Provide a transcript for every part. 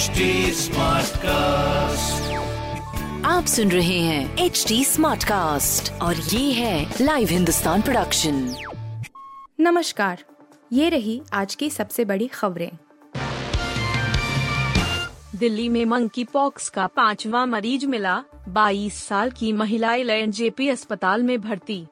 HD cast आप सुन रहे हैं एच डी स्मार्ट कास्ट और ये है लाइव हिंदुस्तान प्रोडक्शन नमस्कार ये रही आज की सबसे बड़ी खबरें। दिल्ली में मंकी पॉक्स का पांचवा मरीज़ मिला 22 साल की महिला एल जेपी अस्पताल में भर्ती।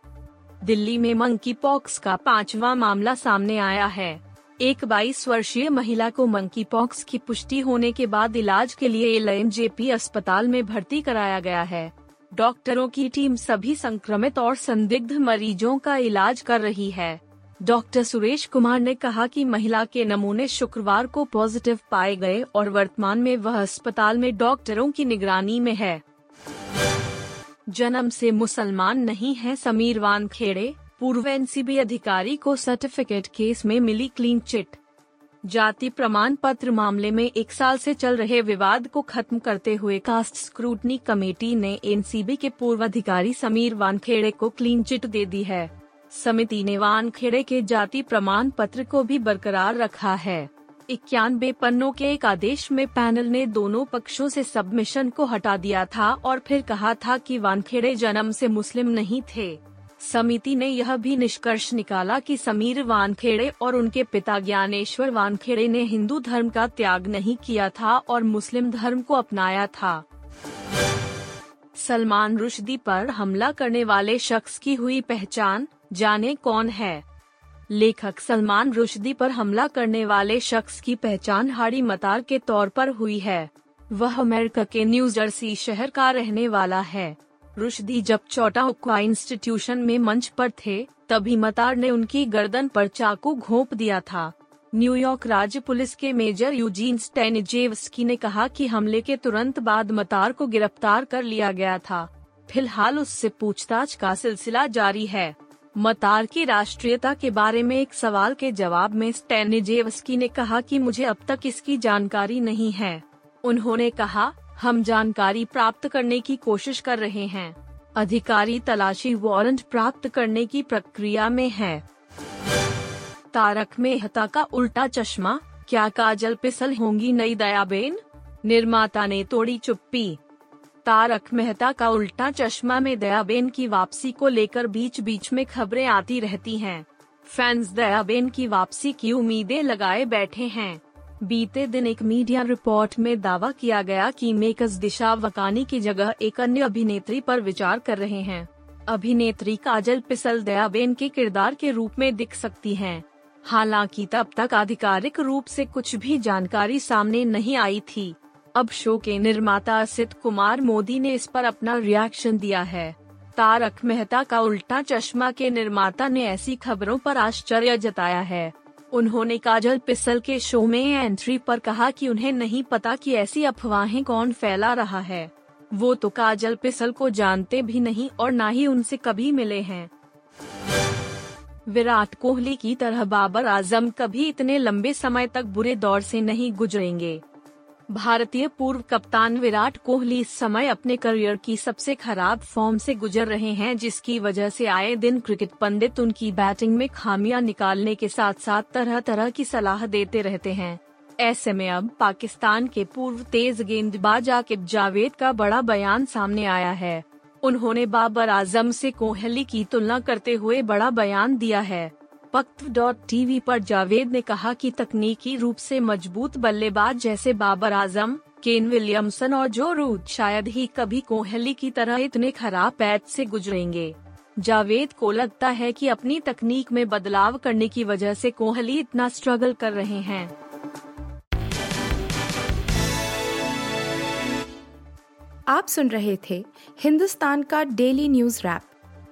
दिल्ली में मंकी पॉक्स का पांचवा मामला सामने आया है। एक 22 वर्षीय महिला को मंकी पॉक्स की पुष्टि होने के बाद इलाज के लिए एल जेपी अस्पताल में भर्ती कराया गया है। डॉक्टरों की टीम सभी संक्रमित और संदिग्ध मरीजों का इलाज कर रही है। डॉक्टर सुरेश कुमार ने कहा कि महिला के नमूने शुक्रवार को पॉजिटिव पाए गए और वर्तमान में वह अस्पताल में डॉक्टरों की निगरानी में है। जन्म से मुसलमान नहीं है समीर वानखेड़े पूर्व एनसीबी अधिकारी को सर्टिफिकेट केस में मिली क्लीन चिट। जाति प्रमाण पत्र मामले में एक साल से चल रहे विवाद को खत्म करते हुए कास्ट स्क्रूटनी कमेटी ने एनसीबी के पूर्व अधिकारी समीर वानखेड़े को क्लीन चिट दे दी है। समिति ने वानखेड़े के जाति प्रमाण पत्र को भी बरकरार रखा है। इक्यानबे पन्नों के एक आदेश में पैनल ने दोनों पक्षों से सबमिशन को हटा दिया था और फिर कहा था कि वानखेड़े जन्म से मुस्लिम नहीं थे। समिति ने यह भी निष्कर्ष निकाला कि समीर वानखेड़े और उनके पिता ज्ञानेश्वर वानखेड़े ने हिंदू धर्म का त्याग नहीं किया था और मुस्लिम धर्म को अपनाया था। सलमान रुश्दी पर हमला करने वाले शख्स की हुई पहचान, जाने कौन है? लेखक सलमान रुश्दी पर हमला करने वाले शख्स की पहचान हाड़ी मतार के तौर पर हुई है। वह अमेरिका के न्यू जर्सी शहर का रहने वाला है। रुश्दी जब चौटाउक्वा इंस्टीट्यूशन में मंच पर थे, तभी मतार ने उनकी गर्दन पर चाकू घोंप दिया था। न्यूयॉर्क राज्य पुलिस के मेजर यूजीन स्टेनिजेवस्की ने कहा कि हमले के तुरंत बाद मतार को गिरफ़्तार कर लिया गया था। फ़िलहाल उससे पूछताछ का सिलसिला जारी है। मतार की राष्ट्रीयता के बारे में एक सवाल के जवाब में स्टेनिजेवस्की ने कहा कि मुझे अब तक इसकी जानकारी नहीं है। उन्होंने कहा हम जानकारी प्राप्त करने की कोशिश कर रहे हैं। अधिकारी तलाशी वारंट प्राप्त करने की प्रक्रिया में है। तारक मेहता का उल्टा चश्मा, क्या काजल पिसल होंगी नई दयाबेन? निर्माता ने तोड़ी चुप्पी। तारक मेहता का उल्टा चश्मा में दयाबेन की वापसी को लेकर बीच बीच में खबरें आती रहती हैं। फैंस दयाबेन की वापसी की उम्मीदें लगाए बैठे हैं। बीते दिन एक मीडिया रिपोर्ट में दावा किया गया कि मेकर्स दिशा वकानी की जगह एक अन्य अभिनेत्री पर विचार कर रहे हैं। अभिनेत्री काजल पिसल दयाबेन के किरदार के रूप में दिख सकती हैं। हालाँकि तब तक आधिकारिक रूप से कुछ भी जानकारी सामने नहीं आई थी। अब शो के निर्माता असित कुमार मोदी ने इस पर अपना रिएक्शन दिया है। तारक मेहता का उल्टा चश्मा के निर्माता ने ऐसी खबरों पर आश्चर्य जताया है। उन्होंने काजल पिसल के शो में एंट्री पर कहा कि उन्हें नहीं पता कि ऐसी अफवाहें कौन फैला रहा है। वो तो काजल पिसल को जानते भी नहीं और न ही उनसे कभी मिले हैं। विराट कोहली की तरह बाबर आज़म कभी इतने लंबे समय तक बुरे दौर से नहीं गुजरेंगे। भारतीय पूर्व कप्तान विराट कोहली इस समय अपने करियर की सबसे खराब फॉर्म से गुजर रहे हैं, जिसकी वजह से आए दिन क्रिकेट पंडित उनकी बैटिंग में खामियाँ निकालने के साथ साथ तरह तरह की सलाह देते रहते हैं। ऐसे में अब पाकिस्तान के पूर्व तेज गेंदबाज आकिब जावेद का बड़ा बयान सामने आया है। उन्होंने बाबर आज़म से कोहली की तुलना करते हुए बड़ा बयान दिया है। पक्त डॉट टीवी पर जावेद ने कहा कि तकनीकी रूप से मज़बूत बल्लेबाज जैसे बाबर आज़म, केन विलियमसन और जो रूट शायद ही कभी कोहली की तरह इतने खराब पैच से गुजरेंगे। जावेद को लगता है कि अपनी तकनीक में बदलाव करने की वजह से कोहली इतना स्ट्रगल कर रहे हैं। आप सुन रहे थे हिंदुस्तान का डेली न्यूज़ रैप